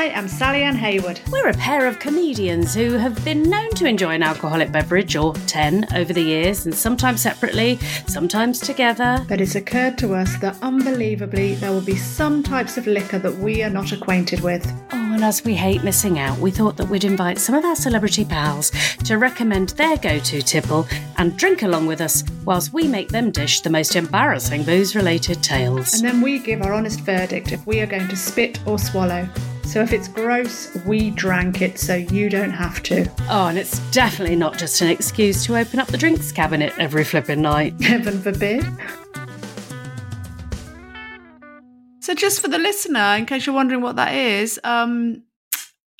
I am Sally Ann Hayward. We're a pair of comedians who have been known to enjoy an alcoholic beverage or 10 over the years, and sometimes separately, sometimes together. But it's occurred to us that unbelievably there will be some types of liquor that we are not acquainted with. Oh, and as we hate missing out, we thought that we'd invite some of our celebrity pals to recommend their go to tipple and drink along with us whilst we make them dish the most embarrassing booze related tales. And then we give our honest verdict if we are going to spit or swallow. So if it's gross, we drank it so you don't have to. Oh, and it's definitely not just an excuse to open up the drinks cabinet every flipping night. Heaven forbid. So, just for the listener, in case you're wondering what that is, um,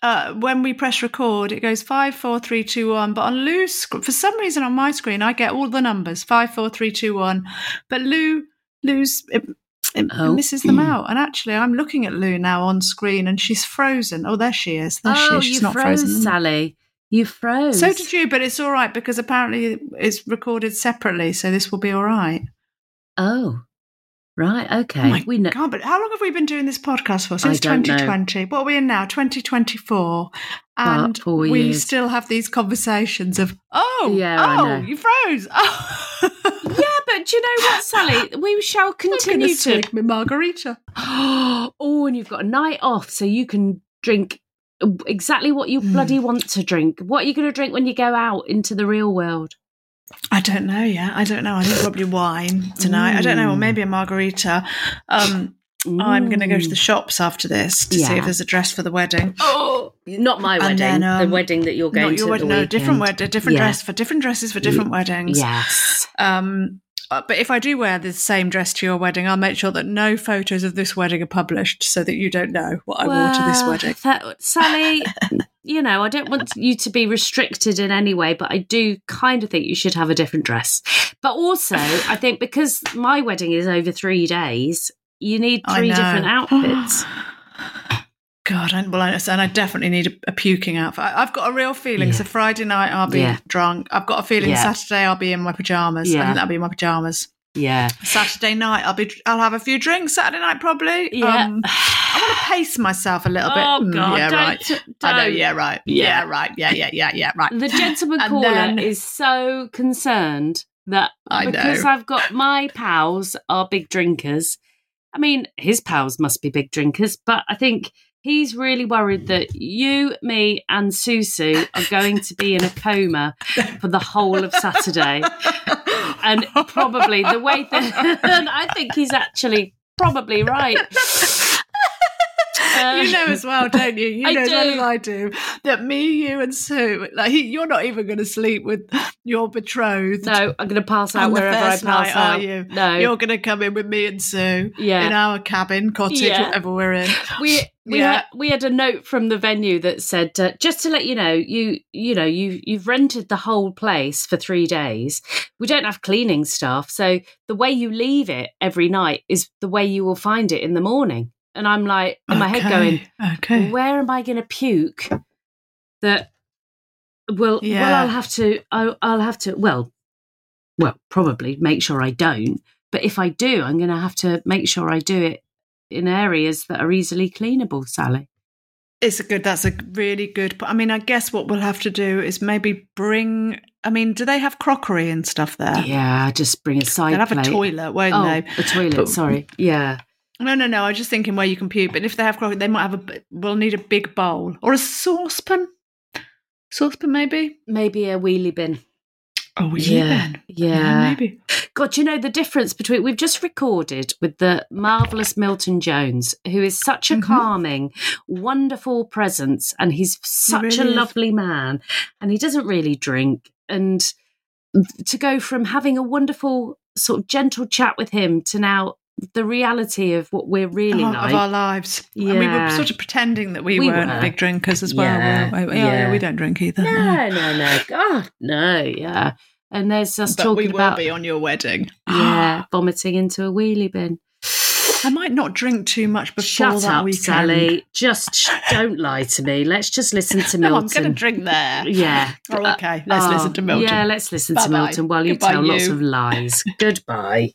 uh, when we press record, it goes five, four, three, two, one. But on Lou's, sc- for some reason on my screen, I get all the numbers five, four, three, two, one. But Lou, Lou's it, Oh. misses them out. And actually, I'm looking at Lou now on screen, and she's frozen. Oh, there she is. There she oh, is. She's you not froze, frozen. Sally. You froze. So did you, but it's all right because apparently it's recorded separately, so this will be all right. Oh, right. Oh okay. Oh my we know. God, but how long have we been doing this podcast for? Since don't know. 2020. What are we in now? 2024. And we years. still have these conversations of, oh, Yeah, oh, you froze. Oh. Yeah, but do you know what, Sally? We shall continue to. swig my margarita. oh, and you've got a night off, so you can drink exactly what you Hmm. bloody want to drink. What are you going to drink when you go out into the real world? I don't know yet. I don't know. I think probably wine tonight. I don't know, or Mm. maybe a margarita. Um, I'm going to go to the Mm. shops after this to see if there's a dress for the wedding. Oh, not my wedding. then, um, the wedding that you're going Not to. your at wedding, the no, different weekend. wedding, different Yeah. dress for different dresses for different weddings. Yes. Um, Uh, but if I do wear the same dress to your wedding, I'll make sure that no photos of this wedding are published so that you don't know what I wore to this wedding. that- Sally, you know, I don't want you to be restricted in any way, but I do kind of think you should have a different dress. But also, I think because my wedding is over three days, you need three different outfits. God, I, well, I, and I definitely need a, a puking outfit. I, I've got a real feeling. Yeah. So Friday night I'll be Yeah. drunk. I've got a feeling Yeah. Saturday I'll be in my pajamas. I think that'll be in my pajamas. Yeah. Saturday night I'll be. I'll have a few drinks. Saturday night probably. Yeah. Um, I want to pace myself a little bit. Oh, Mm, God, yeah, don't- right. I know. Yeah, right. Yeah. Yeah, right. Yeah, yeah, yeah, yeah, right. The gentleman caller then- is so concerned that I because know. I've got my pals are big drinkers. I mean, his pals must be big drinkers, but I think he's really worried that you, me, and Susu are going to be in a coma for the whole of Saturday. And probably the way that I think he's actually probably right. You know as well, don't you? You I know as well as I do that me, you, and Sue, like you're not even going to sleep with your betrothed. no, I'm going to pass out wherever I pass night, out. are you? No, You're going to come in with me and Sue Yeah. in our cabin, cottage, Yeah. whatever we're in. we we Yeah. had we had a note from the venue that said uh, just to let you know you you know you you've rented the whole place for 3 days we don't have cleaning staff so the way you leave it every night is the way you will find it in the morning and i'm like in my head going okay. where am i going to puke that well Yeah. well, i'll have to I'll, I'll have to well well probably make sure i don't but if i do i'm going to have to make sure i do it in areas that are easily cleanable sally It's a good. That's a really good. I mean, I guess what we'll have to do is maybe bring. I mean, do they have crockery and stuff there? yeah just bring a side They'll have plate a toilet, won't oh they? a toilet But- sorry yeah No, no, no. I was just thinking where you can puke. But if they have crockery, they might have a. We'll need a big bowl or a saucepan. Saucepan, maybe. maybe a wheelie bin Oh, were Yeah, then? yeah. maybe. God, you know the difference between we've just recorded with the marvelous Milton Jones, who is such a Mhm. calming, wonderful presence, and he's such a really is. lovely man, and he doesn't really drink. And to go from having a wonderful, sort of gentle chat with him to now the reality of what we're really of, like. of our lives. And we were sort of pretending that we, We weren't were. big drinkers as well. Yeah, we? Oh, yeah, yeah. we don't drink either. no, no, no, God, no, yeah. And there's us But we talking will about be on your wedding. yeah, vomiting into a wheelie bin. I might not drink too much before Shut that up, weekend. Sally. Just sh- don't lie to me. Let's just listen to No, Milton. I'm going to drink there. Yeah. Oh, okay. Let's Oh, listen to Milton. Yeah, let's listen to Bye-bye. Milton while you Goodbye, tell lots of lies. Goodbye.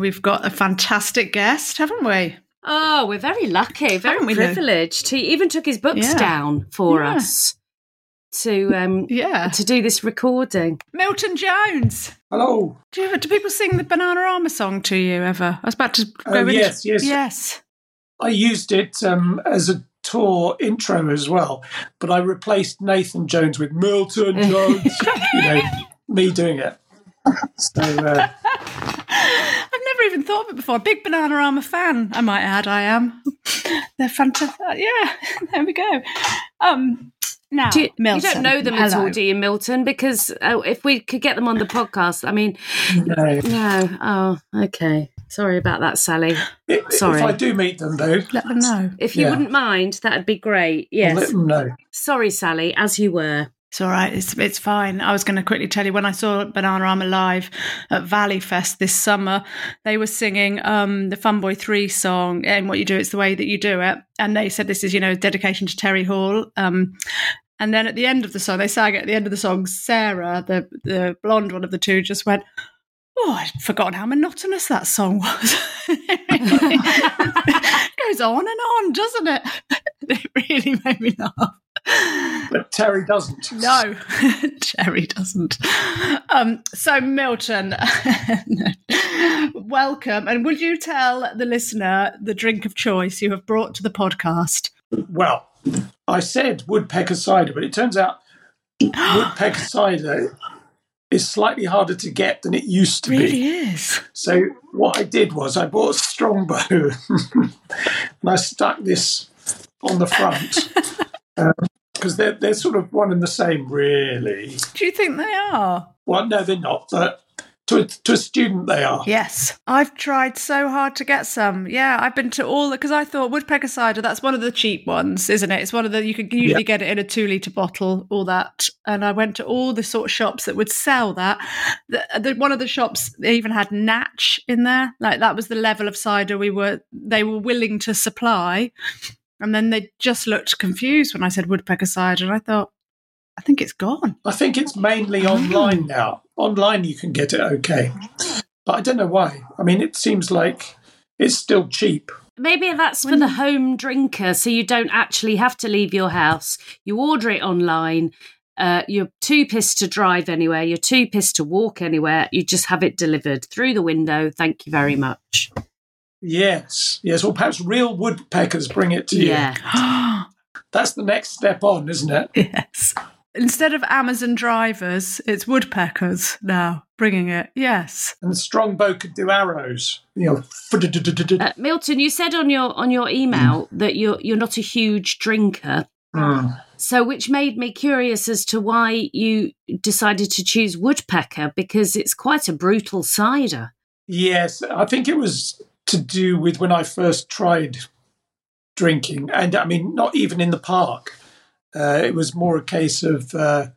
We've got a fantastic guest, haven't we? Oh, we're very lucky, very we, Lou? privileged. He even took his books Yeah. down for Yeah. us to um Yeah. to do this recording. Milton Jones. Hello. Do, you ever, do people sing the Bananarama song to you ever? I was about to go into yes, yes. Yes. I used it um, as a tour intro as well, but I replaced Nathan Jones with Milton Jones. you know, me doing it. So uh, I've never even thought of it before. Big Bananarama fan, I might add. I am. They're fantastic. Yeah, there we go. Um, now, Do you, you don't know them at all, do you, Milton? Because uh, if we could get them on the podcast, I mean, no. no. Oh, okay. Sorry about that, Sally. If, Sorry. if I do meet them, though, Let them know. If you Yeah. wouldn't mind, that'd be great. I'll let Yes. them know. Sorry, Sally, as you were. It's all right. It's it's fine. I was going to quickly tell you when I saw Bananarama live at Valley Fest this summer, they were singing um, the Funboy Three song, and what you do, it's the way that you do it. And they said this is you know dedication to Terry Hall. Um, and then at the end of the song, they sang at the end of the song, Sarah, the the blonde one of the two, just went. Oh, I'd forgotten how monotonous that song was. it goes on and on, doesn't it? It really made me laugh. But Terry doesn't. No, Terry doesn't. Um, so, Milton, welcome. And would you tell the listener the drink of choice you have brought to the podcast? Well, I said woodpecker cider, but it turns out woodpecker cider is slightly harder to get than it used to be. Really is. So what I did was I bought a strongbow and I stuck this on the front because they're they're sort of one and the same, really. Do you think they are? Well, no, they're not, but to a, to a student they are. Yes. I've tried so hard to get some. Yeah, I've been to all the, because I thought woodpecker cider, that's one of the cheap ones, isn't it? It's one of the, you can usually Yeah. get it in a two litre bottle, all that. And I went to all the sort of shops that would sell that. The, the, one of the shops, they even had Natch in there. Like that was the level of cider we were, they were willing to supply. And then they just looked confused when I said woodpecker cider. And I thought, I think it's gone. I think it's mainly online now. Online you can get it okay, but I don't know why. I mean, it seems like it's still cheap. Maybe that's for the home drinker, so you don't actually have to leave your house. You order it online. Uh, you're too pissed to drive anywhere. You're too pissed to walk anywhere. You just have it delivered through the window. Thank you very much. Yes, yes. Or perhaps real woodpeckers bring it to you. Yeah. That's the next step on, isn't it? Yes. Instead of Amazon drivers, it's woodpeckers now bringing it. Yes. And Strongbow could do arrows. You know, Uh, Milton, you said on your on your email that you're you're not a huge drinker. Mm. So, which made me curious as to why you decided to choose Woodpecker because it's quite a brutal cider. Yes, I think it was to do with when I first tried drinking, and I mean, not even in the park. Uh, it was more a case of uh,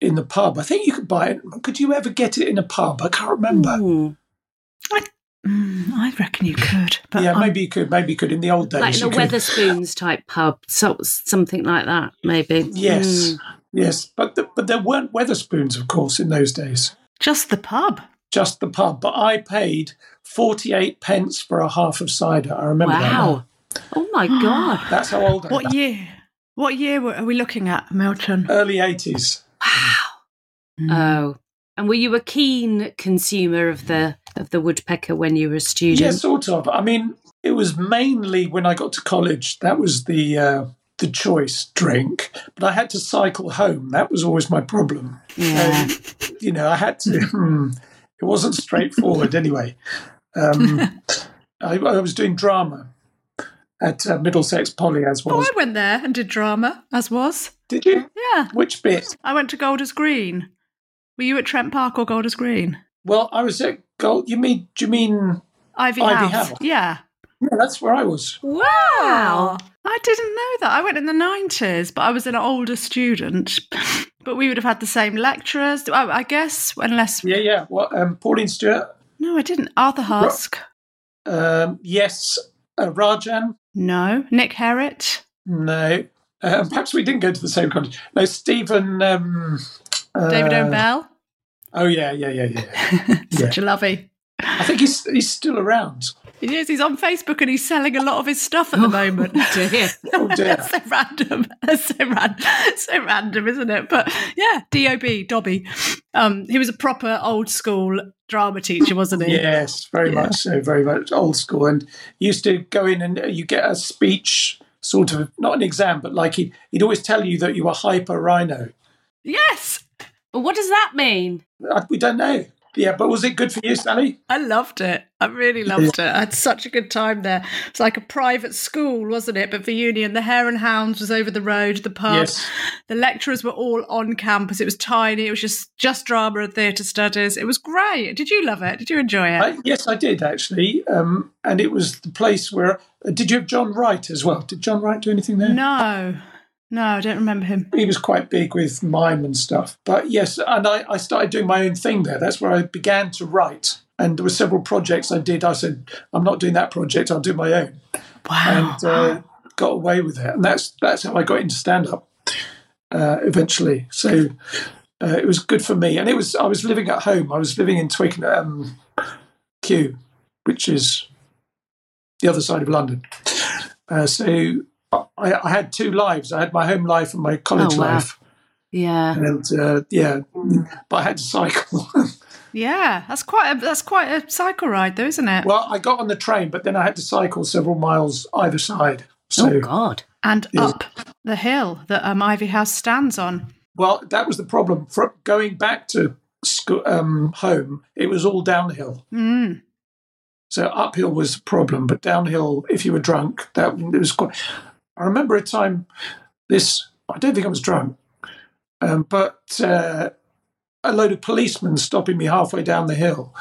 in the pub. I think you could buy it. Could you ever get it in a pub? I can't remember. Hmm. Mm, I reckon you could. But yeah, I'm- maybe you could. Maybe you could in the old days. Like in a. Wetherspoons type pub, so something like that, maybe. Yes, Hmm. yes, but the, but there weren't Wetherspoons, of course, in those days. just the pub. Just the pub. But I paid forty-eight pence for a half of cider. I remember that. Wow. Oh my god. That's how old I am. What year? What year were- are we looking at, Milton? Early eighties. Mm. Oh. And were you a keen consumer of the of the woodpecker when you were a student? Yeah, sort of. I mean, it was mainly when I got to college. That was the uh, the choice drink, but I had to cycle home. That was always my problem. Yeah. So, you know, I had to. hmm, it wasn't straightforward anyway. Um, I, I was doing drama at uh, Middlesex Poly as Oh, was. I went there and did drama, as was. Did you? Yeah. Which bit? I went to Golders Green. Were you at Trent Park or Golders Green? Well, I was at Gold. You mean? Do you mean? Ivy, Ivy House. House. Yeah. Yeah, that's where I was. Wow. I didn't know that. I went in the 90s, but I was an older student. But we would have had the same lecturers, I, I guess, unless. Yeah, yeah. Well, um, Pauline Stewart. No, I didn't. Arthur Husk. Um, yes. Uh, Rajan. No. Nick Herritt. No. Um, perhaps we didn't go to the same college. No, Stephen. Um, David uh, Owen Bell. Oh yeah, yeah, yeah, yeah. Such a lovey. I think he's he's still around. He is. He's on Facebook and he's selling a lot of his stuff at the moment. Dear. Oh dear. That's so random. That's so random. So random, isn't it? But yeah, Dob Dobby. Um, he was a proper old school drama teacher, wasn't he? Yes, very Yeah. much so, very much old school. And used to go in and uh, you get a speech, sort of not an exam, but like he'd, he'd always tell you that you were hyper rhino. Yes, But what does that mean? Uh, We don't know. Yeah, but was it good for you, Sally? I loved it. I really loved it. I had such a good time there. It's like a private school, wasn't it? But for Union, the Hare and Hounds was over the road, the pub. Yes. The lecturers were all on campus. It was tiny. It was just just drama and theatre studies. It was great. Did you love it? Did you enjoy it? I, yes, I did actually. Um, and it was the place where. Uh, did you have John Wright as well? Did John Wright do anything there? no, no, I don't remember him. he was quite big with mime and stuff. But yes, and I, I started doing my own thing there. That's where I began to write. And there were several projects I did. I said, I'm not doing that project. I'll do my own. Wow. And uh, got away with it. And that's that's how I got into stand up uh, eventually. So uh, it was good for me. And it was I was living at home. I was living in Twickenham Kew, which is the other side of London. Uh, so I, I had two lives. I had my home life and my college Oh, wow. life. Yeah. And uh, yeah, but I had to cycle. yeah, that's quite a that's quite a cycle ride, though, isn't it? well, I got on the train, but then I had to cycle several miles either side. So, oh God. and Yeah. up the hill that um, Ivy House stands on. well, that was the problem. For going back to school, um, home, it was all downhill. Mm. So uphill was a problem, but downhill, if you were drunk, that it was quite. I remember a time. This I don't think I was drunk, um, but uh, a load of policemen stopping me halfway down the hill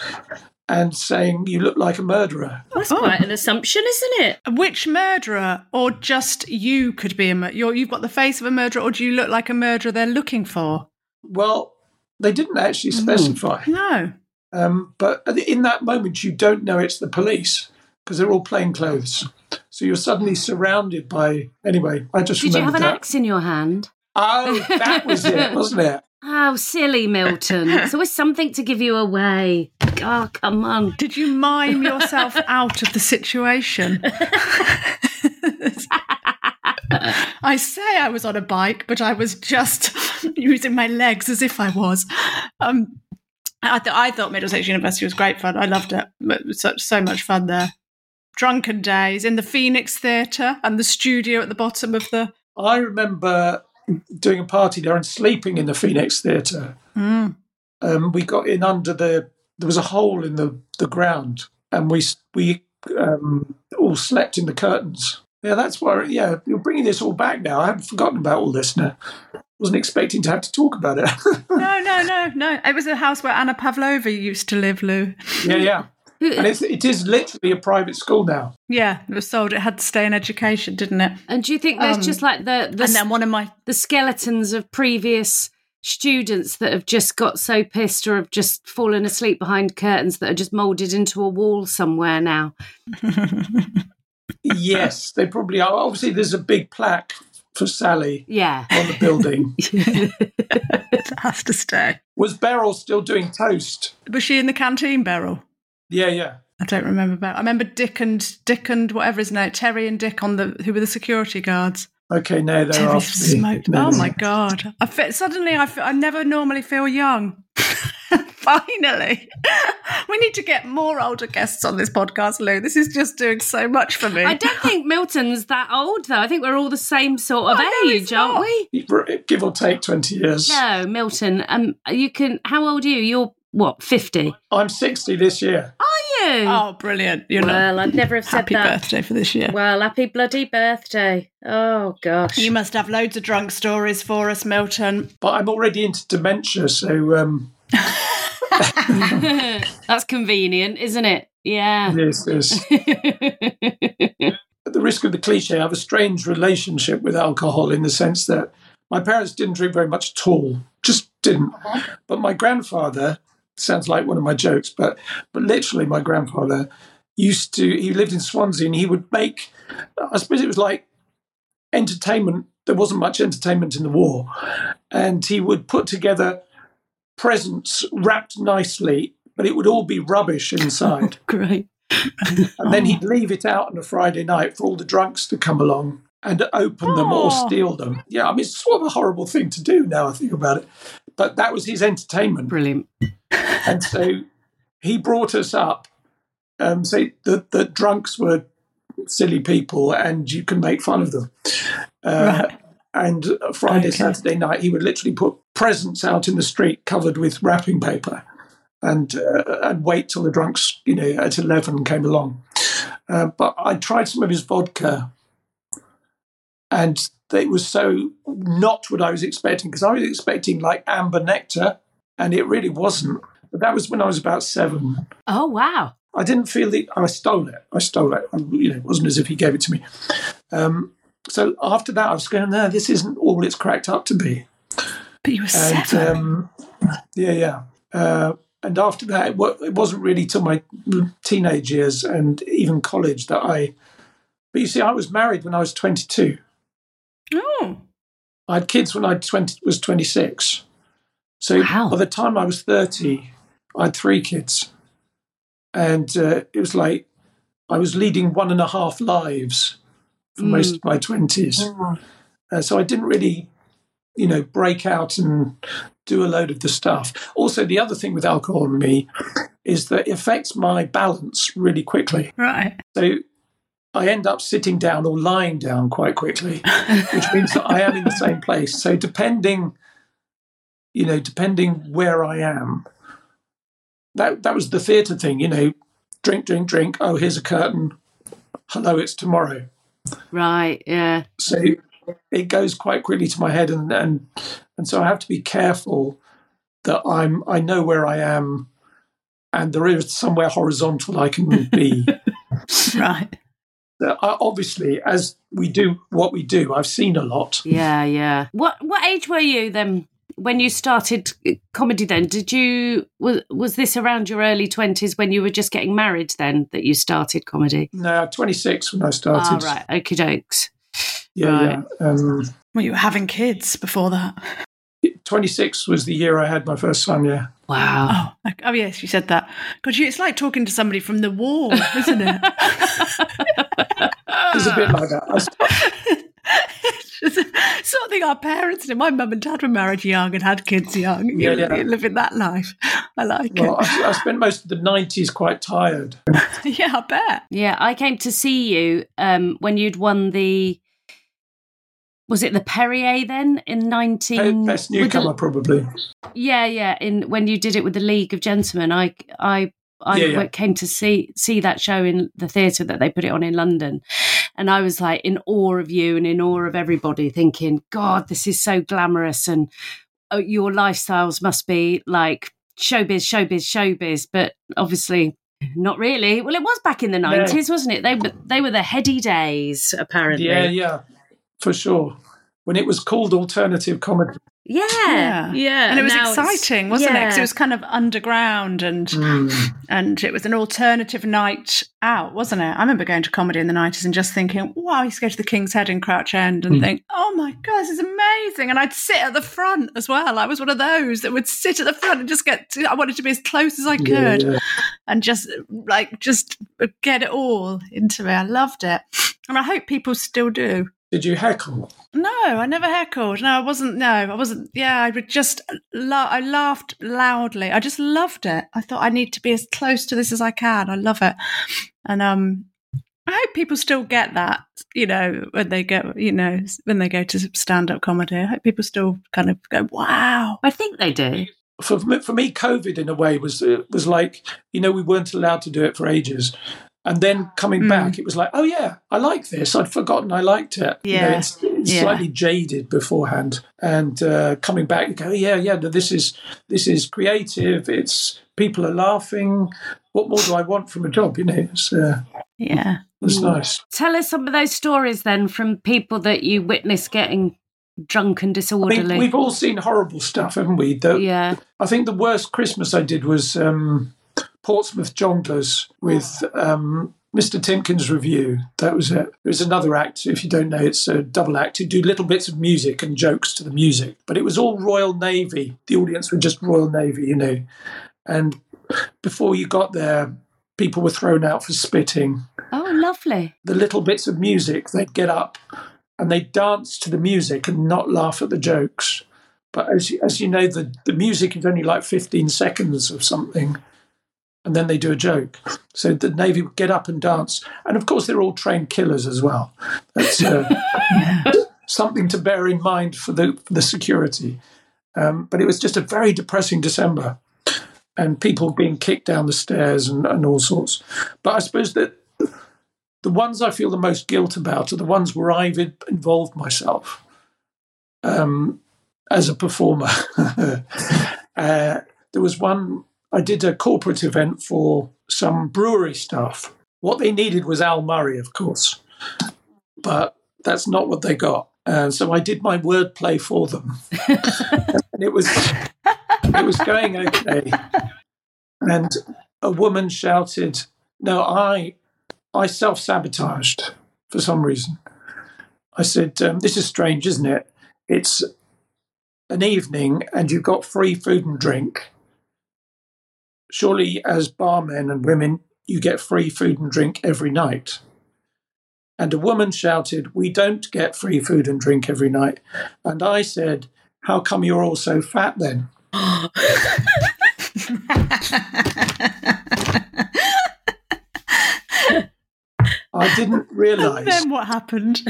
and saying, "You look like a murderer." That's Oh. quite an assumption, isn't it? Which murderer, or just you, could be a murderer? You're, you've got the face of a murderer, or do you look like a murderer they're looking for? Well, they didn't actually specify, No. um, but in that moment, you don't know it's the police because they're all plain clothes. So you're suddenly surrounded by. Anyway, I just Did you have remembered an that. axe in your hand? Oh, that was it, wasn't it? Oh, silly Milton. So it's always something to give you away. Oh, come on. Did you mime yourself out of the situation? I say I was on a bike, but I was just using my legs as if I was. Um, I, th- I thought Middlesex University was great fun. I loved it. It was such so much fun there. Drunken days in the Phoenix Theatre and the studio at the bottom of the. I remember doing a party there and sleeping in the Phoenix Theatre. Mm. Um, we got in under the there was a hole in the, the ground, and we we um, all slept in the curtains. Yeah, that's why. Yeah, you're bringing this all back now. I haven't forgotten about all this now. Wasn't expecting to have to talk about it. No, no, no, no. It was a house where Anna Pavlova used to live, Lou. yeah, yeah. And it's, it is literally a private school now. Yeah, it was sold. It had to stay in education, didn't it? And do you think there's Um, just like the the, and then one of my the skeletons of previous students that have just got so pissed or have just fallen asleep behind curtains that are just molded into a wall somewhere now? yes, they probably are. Obviously, there's a big plaque for Sally Yeah. on the building. it has to stay. Was Beryl still doing toast? Was she in the canteen, Beryl? Yeah, yeah. I don't remember Beryl. I remember Dick and Dick and whatever his name, Terry and Dick on the who were the security guards. Okay, no, they're Terry off. smoked. No, oh no. my god! I fe- suddenly I, fe- I never normally feel young. Finally. We need to get more older guests on this podcast, Lou. This is just doing so much for me. I don't think Milton's that old, though. I think we're all the same sort of Oh, age, he's aren't not. we? Give or take 20 years. No, Milton. Um, you can. How old are you? You're what? Fifty? I'm 60 this year. Are you? Oh, brilliant. You're not. well, I'd never have said Happy that. birthday for this year. Well, happy bloody birthday! Oh gosh. You must have loads of drunk stories for us, Milton. But I'm already into dementia, so um, That's convenient, isn't it? Yeah. yes, there's, at the risk of the cliche, I have a strange relationship with alcohol in the sense that my parents didn't drink very much at all, just didn't. But my grandfather sounds like one of my jokes, but but literally, my grandfather used to. He lived in Swansea, and he would make. I suppose it was like entertainment. There wasn't much entertainment in the war, and he would put together presents wrapped nicely, but it would all be rubbish inside. Great. And then he'd oh. leave it out on a Friday night for all the drunks to come along and open them or Oh. steal them. Yeah, I mean, it's sort of a horrible thing to do now I think about it. But that was his entertainment. Brilliant. And so he brought us up, um, say that the drunks were silly people and you can make fun of them. Uh, Right. And Friday, Okay. Saturday night, he would literally put presents out in the street covered with wrapping paper and uh, and wait till the drunks, you know, at 11 came along. Uh, but I tried some of his vodka and it was so not what I was expecting because I was expecting like amber nectar and it really wasn't. But that was when I was about seven. Oh wow. I didn't feel that I stole it. I stole it. I, you know, it wasn't as if he gave it to me. Um, so after that, I was going, no, this isn't all it's cracked up to be. But you were And seven. um, yeah, yeah. Uh, and after that, it, it wasn't really till my teenage years and even college that I. But you see, I was married when I was 22. oh. I had kids when I 20, was 26. So Wow. by the time I was 30, I had three kids. And uh, it was like I was leading one and a half lives for Mm. most of my 20s. Uh, so I didn't really, you know, break out and do a load of the stuff. Also, the other thing with alcohol and me is that it affects my balance really quickly. Right. So I end up sitting down or lying down quite quickly, which means that I am in the same place. So depending, you know, depending where I am, that that was the theatre thing, you know, drink, drink, drink. Oh, here's a curtain. Hello, it's tomorrow. Right. Yeah. So it goes quite quickly to my head, and and and so I have to be careful that I'm I know where I am, and there is somewhere horizontal I can be. Right. Uh, obviously, as we do what we do, I've seen a lot. Yeah. Yeah. What What age were you then when you started uh, comedy? Then did you was was this around your early twenties when you were just getting married? Then that you started comedy. No, 26 when I started. right. Okie dokes. Yeah, right. yeah. Um, Well, you were having kids before that. 26 was the year I had my first son. Yeah. Wow. Oh, oh yes, you said that. God, you, it's like talking to somebody from the war, isn't it? It's a bit like that. I, st- It's sort of thing our parents did. My mum and dad were married young and had kids young. Yeah, You're, yeah. you're living that life. I like well, I, I spent most of the 90s quite tired. Yeah, I bet. Yeah, I came to see you um, when you'd won the. Was it the Perrier then in nineteen? Best with the- newcomer, probably. yeah, yeah. In when you did it with the League of Gentlemen, I I I Yeah, yeah. came to see see that show in the theatre that they put it on in London, and I was like in awe of you and in awe of everybody, thinking, God, this is so glamorous, and oh, your lifestyles must be like showbiz, showbiz, showbiz. But obviously, not really. Well, it was back in the No. nineties, wasn't it? They were they were the heady days, apparently. Yeah, yeah, for sure. When it was called alternative comedy. Yeah, Yeah. yeah. And it was now exciting, wasn't it? 'Cause it? Because it was kind of underground and and it was an alternative night out, wasn't it? I remember going to comedy in the nineties and just thinking, "Wow!" I used to go to the King's Head in Crouch End and Mm. think, "Oh my god, this is amazing!" And I'd sit at the front as well. I was one of those that would sit at the front and just get. To, I wanted to be as close as I could Yeah, yeah. and just like just get it all into me. I loved it, and I hope people still do. Did you heckle? No, I never heckled. No, I wasn't. No, I wasn't. Yeah, I would just. La- I laughed loudly. I just loved it. I thought I need to be as close to this as I can. I love it, and um, I hope people still get that. You know, when they go, you know, when they go to stand-up comedy, I hope people still kind of go, "Wow." I think they do. For me, for me, COVID in a way was was like you know we weren't allowed to do it for ages, and then coming Mm. back, it was like, oh yeah, I like this. I'd forgotten I liked it. You know, Yeah. it's, it's Yeah. slightly jaded beforehand, and uh, coming back, you go, yeah, yeah. no, This is this is creative. It's people are laughing. What more do I want from a job? You know, it's uh, Yeah. it's Mm. nice. Tell us some of those stories then from people that you witnessed getting drunk and I disorderly. mean, we've all seen horrible stuff, haven't we? The, yeah. I think the worst Christmas I did was um, Portsmouth Jongleurs with um, Mr. Timkins Review. That was it. There's another act, if you don't know, it's a double act who do little bits of music and jokes to the music. But it was all Royal Navy. The audience were just Royal Navy, you know. And before you got there, people were thrown out for spitting. Oh, lovely. The little bits of music, they'd get up and they'd dance to the music and not laugh at the jokes. But as, as you know, the, the music is only like 15 seconds of something, and then they do a joke. So the Navy would get up and dance. And of course, they're all trained killers as well. That's uh, something to bear in mind for the, for the security. Um, but it was just a very depressing December, and people being kicked down the stairs and, and all sorts. But I suppose that the ones I feel the most guilt about are the ones where I've involved myself um, as a performer. uh, there was one, I did a corporate event for some brewery staff. What they needed was Al Murray, of course, but that's not what they got. Uh, so I did my wordplay for them, and it was it was going okay. And a woman shouted, "No, I I self sabotaged for some reason. I said, um, This is strange, isn't it? It's an evening and you've got free food and drink. Surely, as barmen and women, you get free food and drink every night. And a woman shouted, We don't get free food and drink every night. And I said, How come you're all so fat then? I didn't And realize, then what happened?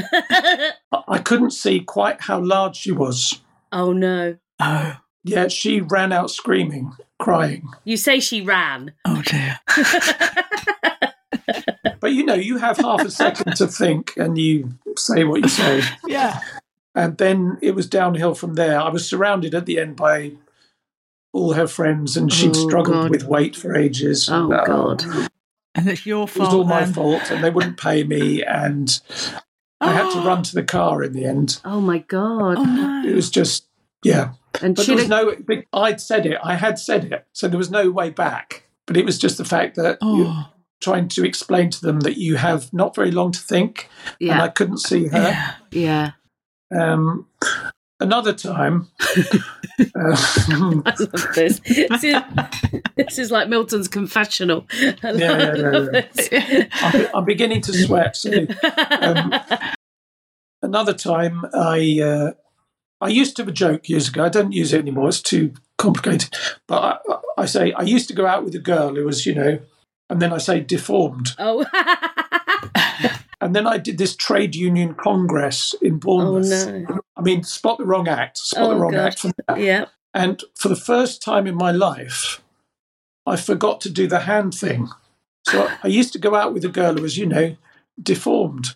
I couldn't see quite how large she was. oh, no. Oh, Yeah, she ran out screaming, crying. You say she ran. oh dear. But you know, you have half a second to think and you say what you say. Yeah. And then it was downhill from there. I was surrounded at the end by all her friends and she'd Oh, struggled God. with weight for ages. Oh, Uh, God. And it's your fault. It fault. was all my then. fault and they wouldn't pay me and I had to run to the car in the end. Oh, my God. Oh no. It was just, yeah. And But there was no, I'd said it, I had said it, so there was no way back. But it was just the fact that you're Oh. trying to explain to them that you have not very long to think, and I couldn't see her. Yeah. Yeah. Um, another time, uh, I love this. This is, this is like Milton's confessional. I yeah, yeah, yeah. this. I'm, I'm beginning to sweat. So, um, another time, I uh, I used to have a joke years ago. I don't use it anymore. It's too complicated. But I, I say I used to go out with a girl who was, you know, and then I say deformed. oh. And then I did this trade union congress in Bournemouth. oh, no. I mean, spot the wrong act. Spot Oh, the wrong God. act. From that. Yeah. And for the first time in my life, I forgot to do the hand thing. So I used to go out with a girl who was, you know, deformed.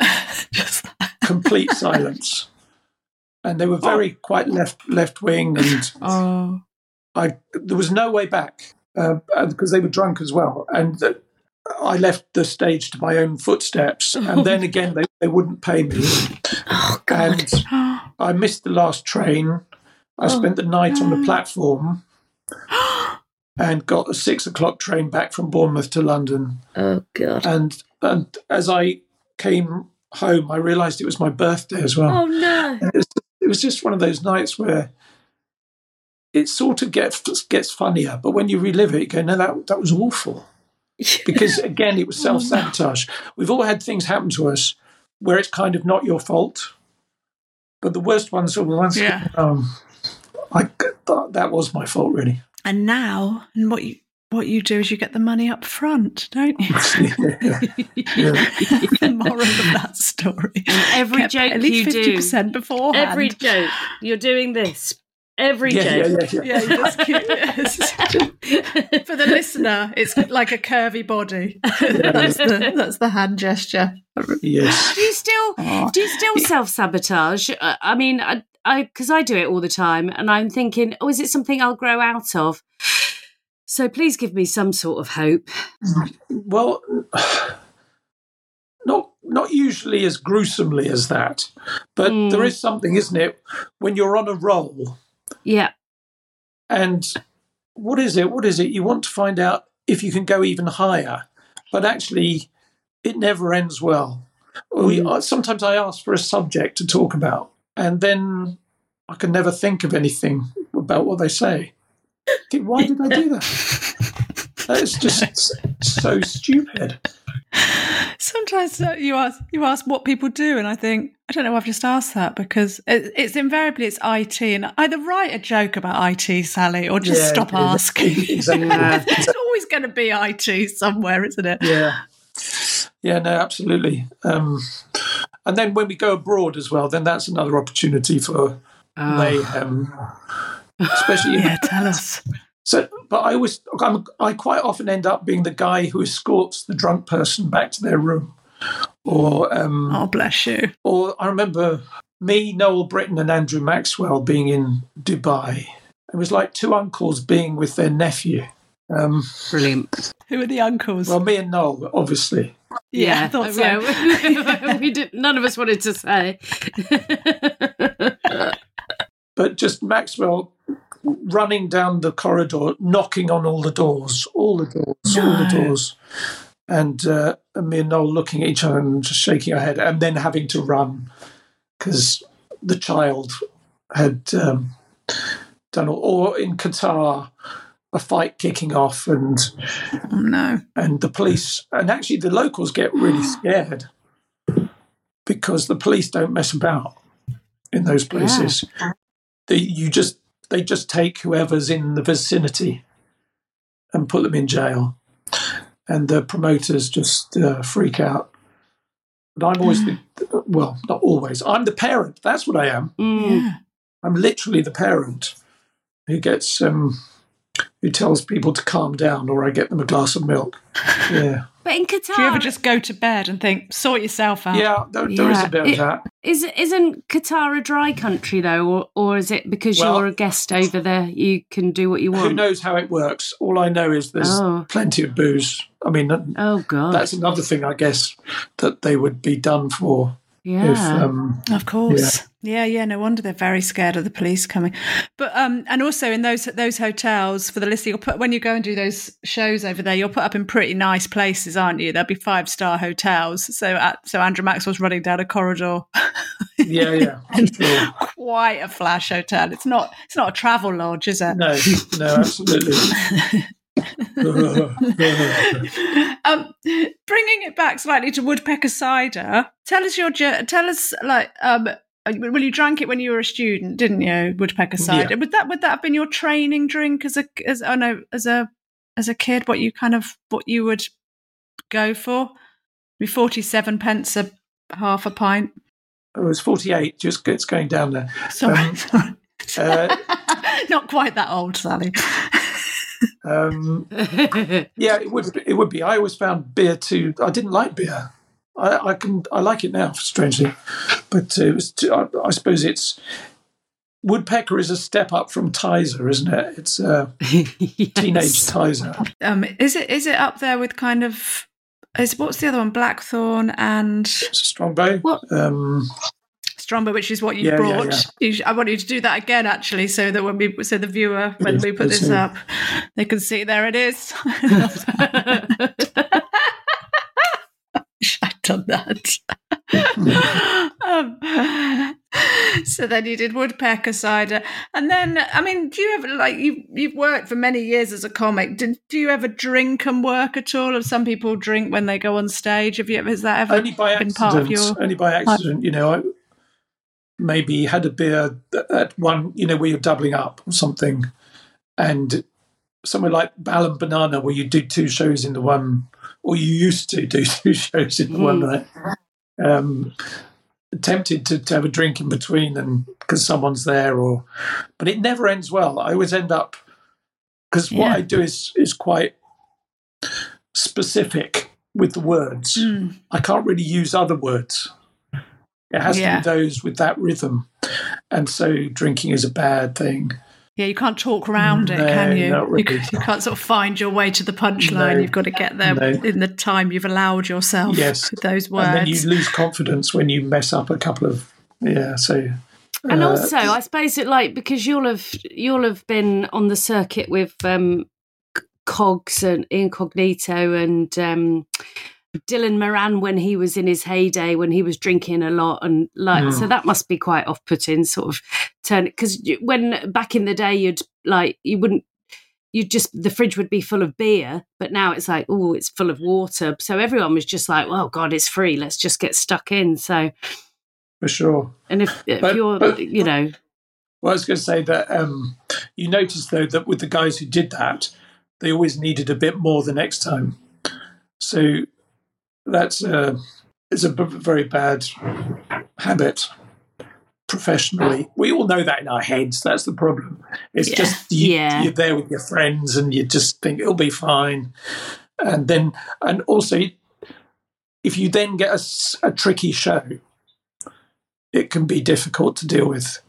Complete silence. And they were very quite left left wing, and oh. I there was no way back uh, because they were drunk as well. And uh, I left the stage to my own footsteps, and then again they, they wouldn't pay me. Oh, God. And I missed the last train. I spent the night on the platform and got a six o'clock train back from Bournemouth to London. Oh, God. And and as I came home, I realised it was my birthday as well. Oh, no. And it, was, it was just one of those nights where it sort of gets gets funnier, but when you relive it, you go, "No, that that was awful." Because again, it was self sabotage. We've all had things happen to us where it's kind of not your fault. But the worst ones are the ones. Yeah. Um, I that, that was my fault, really. And now, and what you what you do is you get the money up front, don't you? yeah. the moral of that story. And every Get joke at least you fifty do, percent beforehand. every joke, you're doing this. Every Yeah, joke. yeah, yeah, yeah. yeah, you just keep, yes. For the listener, it's like a curvy body. that's, the, that's the hand gesture. Yes. Do you still Oh. do you still self sabotage? Uh, I mean, I I because I do it all the time, and I'm thinking, oh, is it something I'll grow out of? So please give me some sort of hope. Well, not not usually as gruesomely as that, but Mm. there is something, isn't it, when you're on a roll Yeah, and what is it? What is it? You want to find out if you can go even higher, but actually, it never ends well. We, Mm. I- sometimes I ask for a subject to talk about, and then I can never think of anything about what they say. Think, Why did I do that? That's just so stupid. Sometimes uh, you ask you ask what people do, and I think I don't know. I've just asked that because it, it's invariably it's IT, and either write a joke about IT, Sally, or just Yeah, stop exactly. asking. Exactly. There's always going to be IT somewhere, isn't it? Yeah. Yeah, no, absolutely. Um, and then when we go abroad as well, then that's another opportunity for Oh. mayhem, especially. Yeah, tell us. So, but I always, I'm, I quite often end up being the guy who escorts the drunk person back to their room, or, um, Oh, bless you. or I remember me, Noel Britten, and Andrew Maxwell being in Dubai. It was like two uncles being with their nephew. Um, brilliant. Who are the uncles? well, me and Noel, obviously. yeah, I thought so. Yeah. we did. None of us wanted to say. but just Maxwell running down the corridor, knocking on all the doors, all the doors, all the doors, and, uh, and me and Noel looking at each other and just shaking our head, and then having to run because the child had um, done all. Or in Qatar, a fight kicking off, and Oh, no. and the police, and actually the locals get really scared because the police don't mess about in those places. They, you just they just take whoever's in the vicinity and put them in jail, and the promoters just uh, freak out. But I'm always the well, not always. I'm the parent. That's what I am. Mm. Yeah. I'm literally the parent who gets um, who tells people to calm down, or I get them a glass of milk. Yeah. But in Qatar, Do you ever just go to bed and think, sort yourself out? Yeah, there, there is Yeah, a bit it- of that. is isn't Qatar a dry country though, or or is it because Well- you're a guest over there you can do what you want? Who knows how it works? All I know is there's Oh. plenty of booze. I mean, Oh god, that's another thing I guess that they would be done for yeah. um, Of course. Yeah. yeah, No wonder they're very scared of the police coming. But um, and also in those those hotels for the list, you'll put when you go and do those shows over there, you'll put up in pretty nice places, aren't you? There'll be five star hotels. So at, so Andrew Maxwell's running down a corridor, yeah, yeah, sure. quite a flash hotel. It's not it's not a travel lodge, is it? No, no, absolutely. um, bringing it back slightly to woodpecker cider, tell us your tell us like um. Well, you drank it when you were a student, didn't you? Woodpecker cider. Yeah. Would that would that have been your training drink as a as oh no as a as a kid? What you kind of what you would go for? Be forty seven pence a half a pint. it was 48. Just it's going down there. Sorry, Um, sorry. Uh, not quite that old, Sally. Um, yeah, it would. It would be. I always found beer too. I didn't like beer. I, I can. I like it now, strangely, but it was. Too, I, I suppose it's. Woodpecker is a step up from Tizer, isn't it? It's a teenage Tizer. Um, is it is it up there with kind of is what's the other one? Blackthorn and It's a Strongbow. What? Um, Strongbow, which is what you Yeah, yeah, brought. yeah. You sh- I want you to do that again, actually, so that when we, so the viewer, when we put this up, they can see there it is. I'd done that. um, So then you did woodpecker cider, and then I mean, do you ever like you you've worked for many years as a comic? Did do you ever drink and work at all? Or some people drink when they go on stage. Have you ever has that ever only by been accident. part of your? Only by accident. You know, I maybe had a beer at one. You know, where you're doubling up or something, and somewhere like Balham Banana, where you do two shows in the one, or you used to do two shows in the one Mm. night. Um, tempted to, to have a drink in between, and because someone's there, or but it never ends well. I always end up because what Yeah. I do is is quite specific with the words. Mm. I can't really use other words. It has Yeah. to be those with that rhythm. And so drinking is a bad thing. Yeah, you can't talk around it, No, can you? not You, really. c- you can't sort of find your way to the punchline. No. You've got to get there No. in the time you've allowed yourself Yes. with those words. And then you lose confidence when you mess up a couple of yeah, so And uh, also, I suppose it like because you'll have you'll have been on the circuit with um, Cogs and Incognito and um, Dylan Moran when he was in his heyday when he was drinking a lot and like Mm. so that must be quite off putting sort of turn because when back in the day you'd like you wouldn't you'd just the fridge would be full of beer but now it's like oh it's full of water so everyone was just like well god it's free let's just get stuck in so for sure. and if, if But- you're but- you know Well, I was going to say that um, you notice though that with the guys who did that, they always needed a bit more the next time. So that's a, it's a b- very bad habit professionally. We all know that in our heads. That's the problem. It's Yeah. just you, Yeah. you're there with your friends and you just think it'll be fine, and then and also if you then get a tricky show, it can be difficult to deal with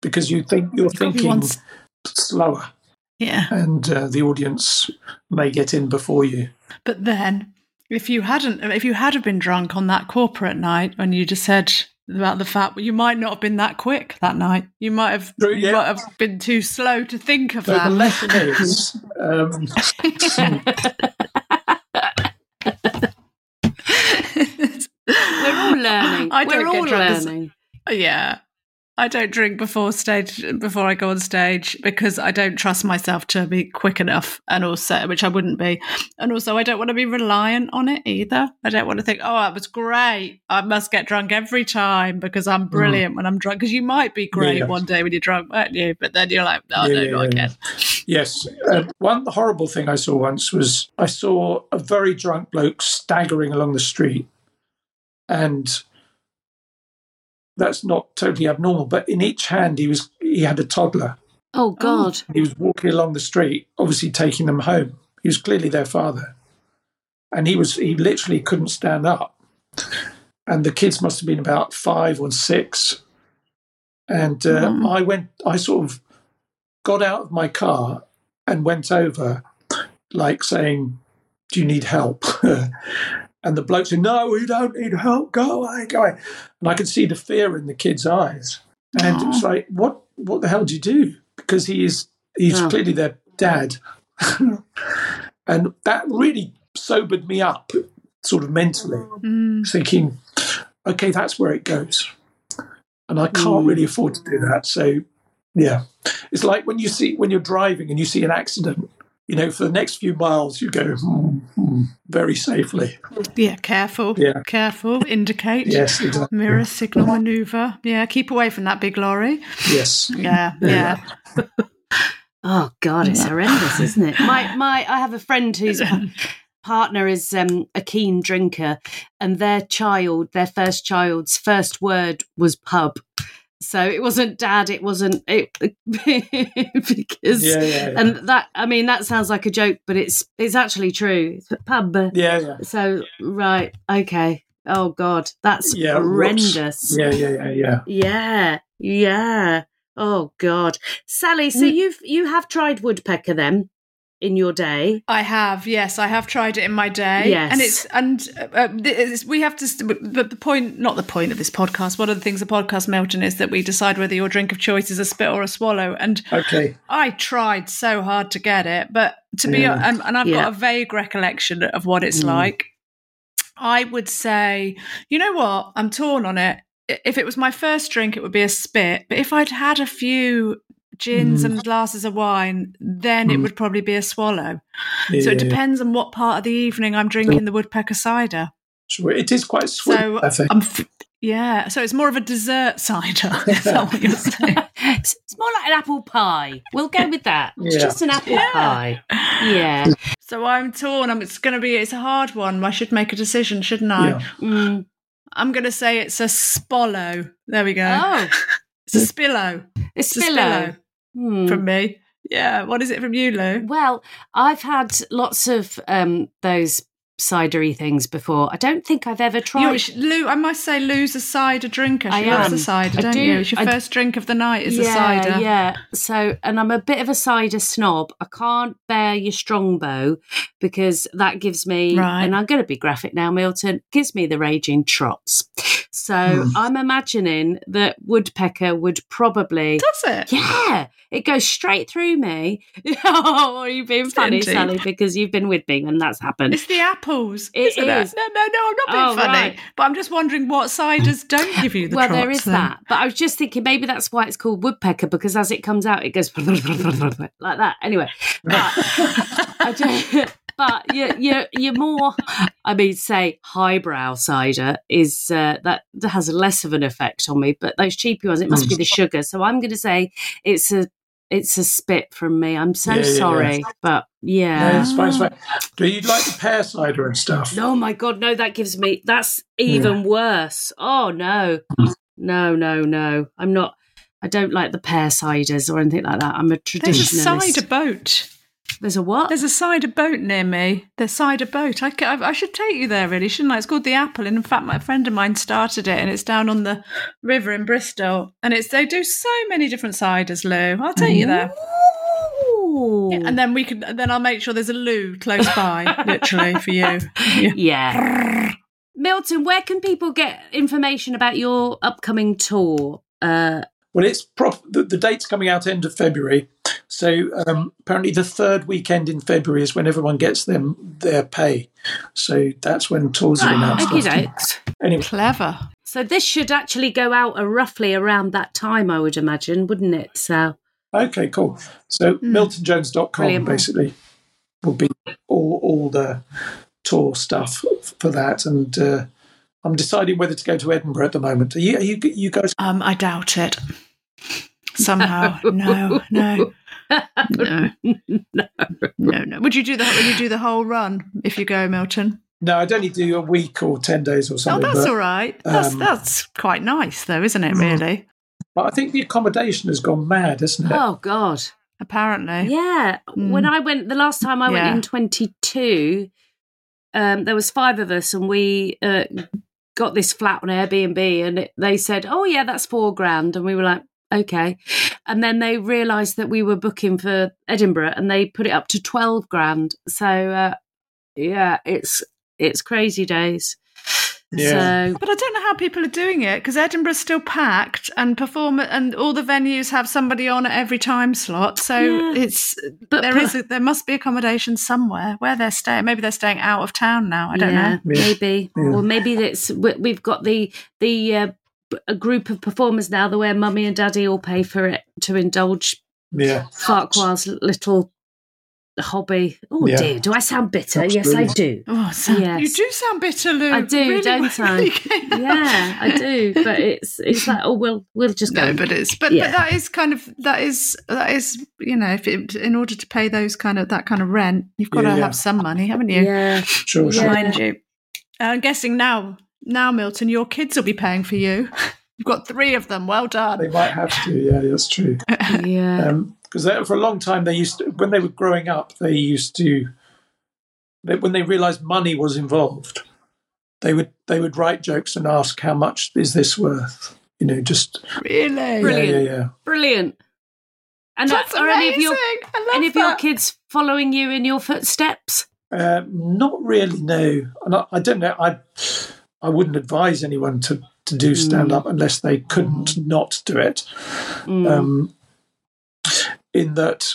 because you think you're thinking Everyone's- slower, yeah. and uh, the audience may get in before you. But then, if you hadn't, if you had have been drunk on that corporate night, and you just said about the fact you might not have been that quick that night, you might have, True, you might have been too slow to think of So that. the lesson is, um, We're all learning. I We're get all drunk as- learning. yeah. I don't drink before stage before I go on stage because I don't trust myself to be quick enough, and also which I wouldn't be, and also I don't want to be reliant on it either. I don't want to think, oh, that was great. I must get drunk every time because I'm brilliant when I'm drunk. Because you might be great yeah. one day when you're drunk, won't you? But then you're like, oh Yeah, no, yeah, not again. yes, uh, one horrible thing I saw once was I saw a very drunk bloke staggering along the street, and that's not totally abnormal. But in each hand, he was he had a toddler. Oh God! He was walking along the street, obviously taking them home. He was clearly their father, and he was he literally couldn't stand up. And the kids must have been about five or six. And uh, Mm. I went, I sort of got out of my car and went over, like saying, "Do you need help?" and the bloke said, "No, we don't need help. Go away, go away." And I could see the fear in the kid's eyes, and it was like, "What? What the hell do you do?" Because he is he's Oh. clearly their dad, and that really sobered me up, sort of mentally, Mm. thinking, "Okay, that's where it goes," and I can't Mm. really afford to do that. So, yeah, it's like when you see when you're driving and you see an accident. You know, for the next few miles, you go hmm, hmm, very safely. Yeah, careful. Yeah. Careful. Indicate. Yes, exactly. Mirror signal maneuver. Yeah, keep away from that big lorry. Yes. Yeah, yeah. Oh God! It's horrendous, isn't it? My my. I have a friend whose partner is um, a keen drinker, and their child, their first child's first word was pub. So it wasn't dad. It wasn't it because Yeah, yeah, yeah. and that I mean that sounds like a joke, but it's it's actually true. It's pub. yeah, yeah. So right, okay. Oh God, that's Yeah, horrendous. Yeah, yeah, yeah, yeah. Yeah, yeah. Oh God, Sally. So Mm. you've you have tried woodpecker then in your day? I have, yes, I have tried it in my day. Yes. and it's and uh, it's, we have to. But the point, not the point of this podcast. One of the things the podcast, Milton, is that we decide whether your drink of choice is a spit or a swallow. And Okay. I tried so hard to get it, but to be Yeah. and, and I've Yeah. got a vague recollection of what it's Mm. like. I would say, you know what? I'm torn on it. if it was my first drink, it would be a spit. But if I'd had a few gins Mm. and glasses of wine, then it Mm. would probably be a swallow. Yeah, so it yeah, yeah. depends on what part of the evening I'm drinking the woodpecker cider. Sure. It is quite sweet, So I think. I'm, f- yeah. So it's more of a dessert cider. Is that what you're saying? it's, it's more like an apple pie. We'll go with that. It's Yeah. just an apple Yeah. pie. Yeah. So I'm torn. I'm, it's going to be. It's a hard one. I should make a decision, shouldn't I? Yeah. Mm. I'm going to say it's a spollo. There we go. Oh, It's a spillo. it's It's a Spillo. Hmm. from me. Yeah. What is it from you, Lou? Well, I've had lots of um, those cidery things before. I don't think I've ever tried. You, Lou, I must say, Lou's a cider drinker. She I loves am. the cider, I don't do. you? It's your I- first drink of the night is yeah, a cider. Yeah. So, and I'm a bit of a cider snob. I can't bear your strongbow because that gives me, Right. and I'm going to be graphic now, Milton, gives me the raging trots. So Hmm. I'm imagining that woodpecker would probably. Does it? Yeah, it goes straight through me. oh, are you being funny, Sally? Because you've been with me when that's happened. It's the apples. It isn't is. It? No, no, no. I'm not being Oh, funny. right. But I'm just wondering what ciders don't give you the well, there is then. that. But I was just thinking maybe that's why it's called woodpecker because as it comes out, it goes like that. Anyway, but, just, but you're, you're, you're more, I mean, say highbrow cider is uh, that that has less of an effect on me. But those cheapy ones, it must be the sugar. So I'm going to say it's a it's a spit from me. I'm so Yeah, yeah, yeah. sorry, but No, yeah. it's fine, it's fine. Do you like the pear cider and stuff? Oh my god, no, that gives me that's even worse. Oh no. No, no, no. I'm not I don't like the pear ciders or anything like that. I'm a There's a cider boat. There's a what? There's a cider boat near me. The cider boat. I, I, I should take you there, really, shouldn't I? It's called the Apple. And in fact, my friend of mine started it, and it's down on the river in Bristol. And it's they do so many different ciders, Lou. I'll take you there. Yeah, and then we can. Then I'll make sure there's a loo close by, literally for you. Yeah. yeah. Milton, where can people get information about your upcoming tour? Uh, Well, it's prop- the, the date's coming out end of February. So um, apparently, the third weekend in February is when everyone gets them their pay. So that's when tours are announced. okie often. Anyway, Clever. So this should actually go out uh, roughly around that time, I would imagine, wouldn't it? So okay, cool. So miltonjones.com Brilliant. basically will be all all the tour stuff for that, and uh, I'm deciding whether to go to Edinburgh at the moment. Are you? Are you, you guys? Um, I doubt it. Somehow, no, no, no, no, no. Would you do the Would you do the whole run if you go, Milton? No, I'd only do a week or ten days or something. Oh, that's but, all right. That's um, that's quite nice, though, isn't it? Really? but I think the accommodation has gone mad, hasn't it? Oh God. Apparently. Yeah. When I went the last time I Yeah. went in 22, um, there was five of us and we uh, got this flat on Airbnb and it, they said, "Oh yeah, that's 4 grand." And we were like, "Okay." And then they realized that we were booking for Edinburgh and they put it up to 12 grand. So uh, yeah, it's it's crazy days. Yeah. So But I don't know how people are doing it because Edinburgh's still packed and perform and all the venues have somebody on at every time slot. So Yeah. it's But- there but- is a, there must be accommodation somewhere where they're staying. Maybe they're staying out of town now. I don't yeah, know. Maybe, Yeah. or maybe it's we- we've got the the uh, b- a group of performers now, the where mummy and daddy all pay for it to indulge Yeah. Farquhar's little hobby. Oh Yeah. dear, do I sound bitter? Yes, I do. Oh, so Yes. you do sound bitter, Lou. I do, Really, don't I? really came. Yeah, I do. But it's it's like oh we'll we'll just go. No, but it's but Yeah. but that is kind of that is that is you know if it, in order to pay those kind of that kind of rent, you've got Yeah, to yeah. have some money, haven't you? yeah, Sure, sure. Yeah. Mind you, I'm guessing now now Milton, your kids will be paying for you. You've got three of them. Well done. They might have to. Yeah, that's true. yeah. Because for a long time, they used to, when they were growing up, they used to, they, when they realised money was involved, they would they would write jokes and ask how much is this worth. You know, just Really, yeah, Brilliant. yeah, yeah. Brilliant. And That's are any of your amazing. I any of your kids following you in your footsteps? Uh, not really, no. And I, I don't know. I I wouldn't advise anyone to to do stand up unless they couldn't not do it. Mm. um, in that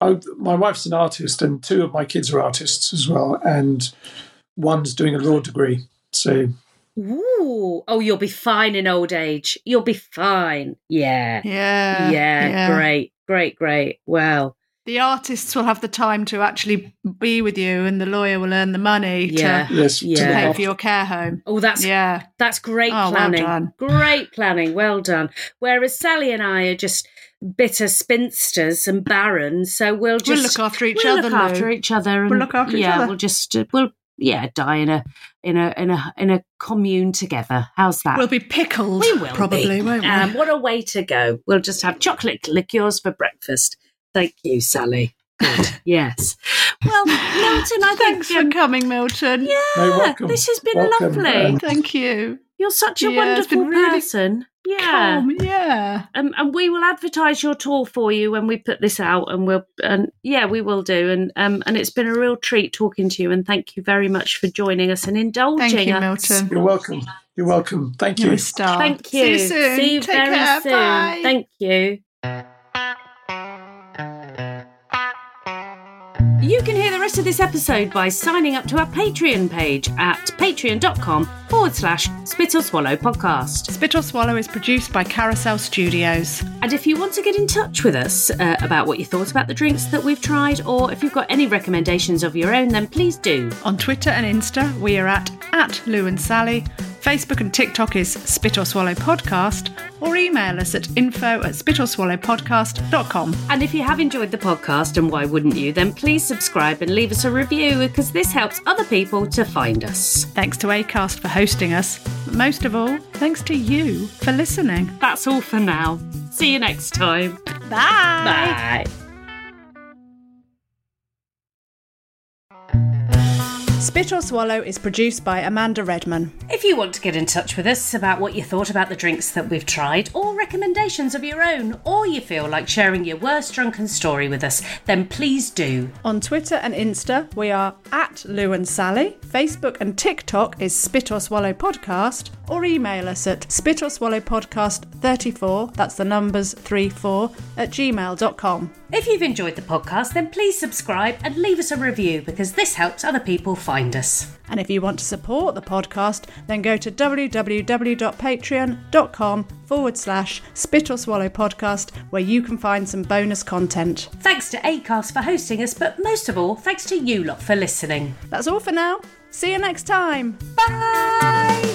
I, my wife's an artist and two of my kids are artists as well, and one's doing a law degree. So Ooh. Oh, you'll be fine in old age. You'll be fine. Yeah. Yeah. Yeah. Great. Great. Great. Well. The artists will have the time to actually be with you, and the lawyer will earn the money Yeah. to, Yes, to Yeah. look pay for your care home. Oh, that's Yeah. That's great Oh, well planning. done. Great planning. Well done. Whereas Sally and I are just bitter spinsters and barons, so we'll just We'll look after each we'll other, look after Lou. each other. And, We'll look after each yeah, other. we'll just uh, we'll yeah die in a in a in a in a commune together. How's that? We'll be pickled, We will probably, be. won't we? Um, what a way to go! We'll just have chocolate liqueurs for breakfast. Thank you, Sally. Good. yes. Well, Milton, I Thanks think for um, coming, Milton. yeah, No, welcome. this has been Welcome, lovely. um, Thank you. You're such a Yeah, it's been wonderful really person. Yeah. Calm, yeah. Um, and we will advertise your tour for you when we put this out, and we'll and yeah, we will do. And um, and it's been a real treat talking to you, and thank you very much for joining us and indulging Thank you, us. Milton. You're welcome. You're welcome. Thank You're a star. Thank you. See you soon. See you Take very care. soon. Bye. Thank you. You can hear the rest of this episode by signing up to our Patreon page at patreon.com forward slash spit or swallow podcast. Spit or Swallow is produced by Carousel Studios. And if you want to get in touch with us uh, about what you thought about the drinks that we've tried, or if you've got any recommendations of your own, then please do. On Twitter and Insta, we are at, at Lou and Sally. Facebook and TikTok is Spit or Swallow Podcast, or email us at info at spitorswallowpodcast.com. And if you have enjoyed the podcast, and why wouldn't you, then please subscribe and leave us a review because this helps other people to find us. Thanks to ACAST for hosting us, but most of all, thanks to you for listening. That's all for now. See you next time. Bye. Bye. Spit or Swallow is produced by Amanda Redman. If you want to get in touch with us about what you thought about the drinks that we've tried, or recommendations of your own, or you feel like sharing your worst drunken story with us, then please do. On Twitter and Insta, we are at Lou and Sally. Facebook and TikTok is Spit or Swallow Podcast, or email us at spit or swallow podcast 34, that's the numbers 34, at gmail.com. If you've enjoyed the podcast, then please subscribe and leave us a review because this helps other people find us. And if you want to support the podcast, then go to www.patreon.com forward slash spit or swallow podcast, where you can find some bonus content. Thanks to ACAST for hosting us, but most of all, thanks to you lot for listening. That's all for now. See you next time. Bye!